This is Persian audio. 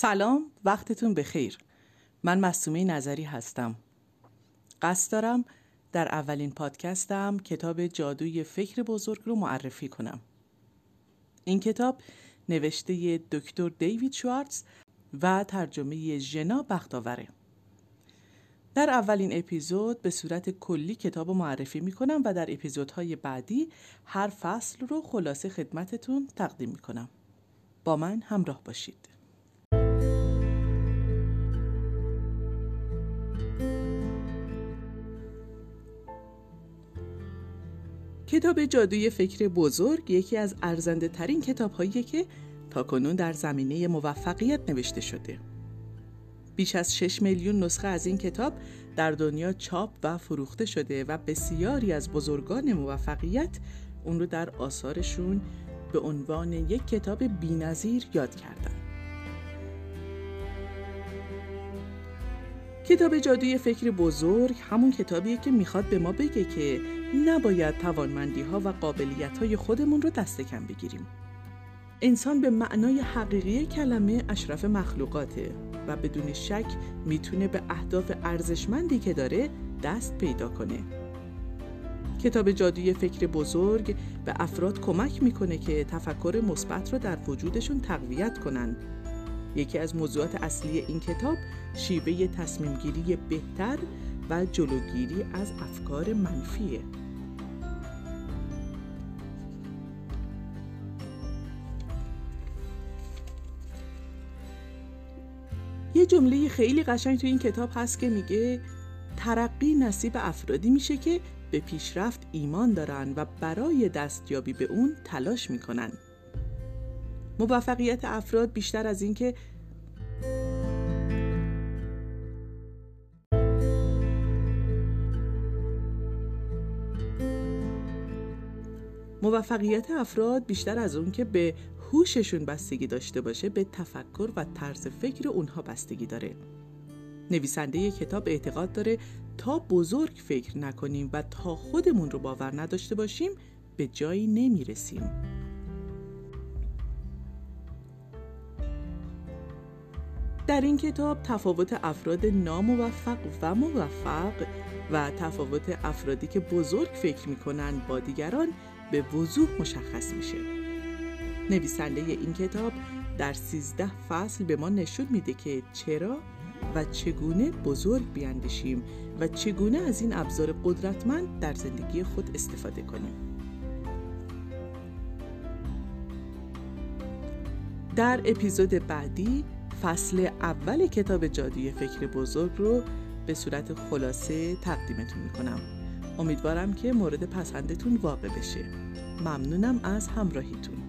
سلام وقتتون بخیر من مصومه نظری هستم قصد دارم در اولین پادکستم کتاب جادوی فکر بزرگ رو معرفی کنم این کتاب نوشته دکتر دیوید شوارتز و ترجمه ژنا بختاوره در اولین اپیزود به صورت کلی کتاب معرفی می کنم و در اپیزودهای بعدی هر فصل رو خلاصه خدمتتون تقدیم می کنم. با من همراه باشید. کتاب جادوی فکر بزرگ یکی از ارزنده ترین کتاب هایی که تا کنون در زمینه موفقیت نوشته شده. بیش از 6 میلیون نسخه از این کتاب در دنیا چاپ و فروخته شده و بسیاری از بزرگان موفقیت اون رو در آثارشون به عنوان یک کتاب بینظیر یاد کردن. کتاب جادوی فکر بزرگ همون کتابیه که می‌خواد به ما بگه که نباید توانمندی ها و قابلیت های خودمون رو دست کم بگیریم. انسان به معنای حقیقی کلمه اشرف مخلوقاته و بدون شک می‌تونه به اهداف ارزشمندی که داره دست پیدا کنه. کتاب جادوی فکر بزرگ به افراد کمک می‌کنه که تفکر مثبت رو در وجودشون تقویت کنن. یکی از موضوعات اصلی این کتاب شیوه تصمیم گیری بهتر و جلوگیری از افکار منفیه. یه جمله خیلی قشنگ تو این کتاب هست که میگه ترقی نصیب افرادی میشه که به پیشرفت ایمان دارن و برای دستیابی به اون تلاش می‌کنن موفقیت افراد بیشتر از اینکه موفقیت افراد بیشتر از اون که به هوششون بستگی داشته باشه به تفکر و طرز فکر اونها بستگی داره. نویسنده کتاب اعتقاد داره تا بزرگ فکر نکنیم و تا خودمون رو باور نداشته باشیم به جایی نمی‌رسیم. در این کتاب تفاوت افراد ناموفق و موفق و تفاوت افرادی که بزرگ فکر می‌کنن با دیگران به وضوح مشخص میشه. نویسنده این کتاب در سیزده فصل به ما نشون میده که چرا و چگونه بزرگ بیاندیشیم و چگونه از این ابزار قدرتمند در زندگی خود استفاده کنیم. در اپیزود بعدی فصل اول کتاب جادوی فکر بزرگ رو به صورت خلاصه تقدیمتون می‌کنم. امیدوارم که مورد پسندتون واقع بشه. ممنونم از همراهیتون.